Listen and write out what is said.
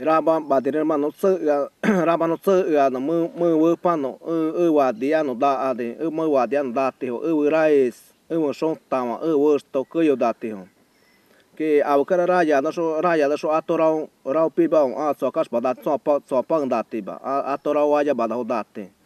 raba ba de rema no se raba no se ya no mu mu wo pa e wa de no da a e mo wa de no da te ho e ra es e mo so ta e wo sto ke yo da te ho ke a wo ra no so ra ya so a to ra ra pi ba a so ka so pa so pa da te ba a to wa ya ba da ho da te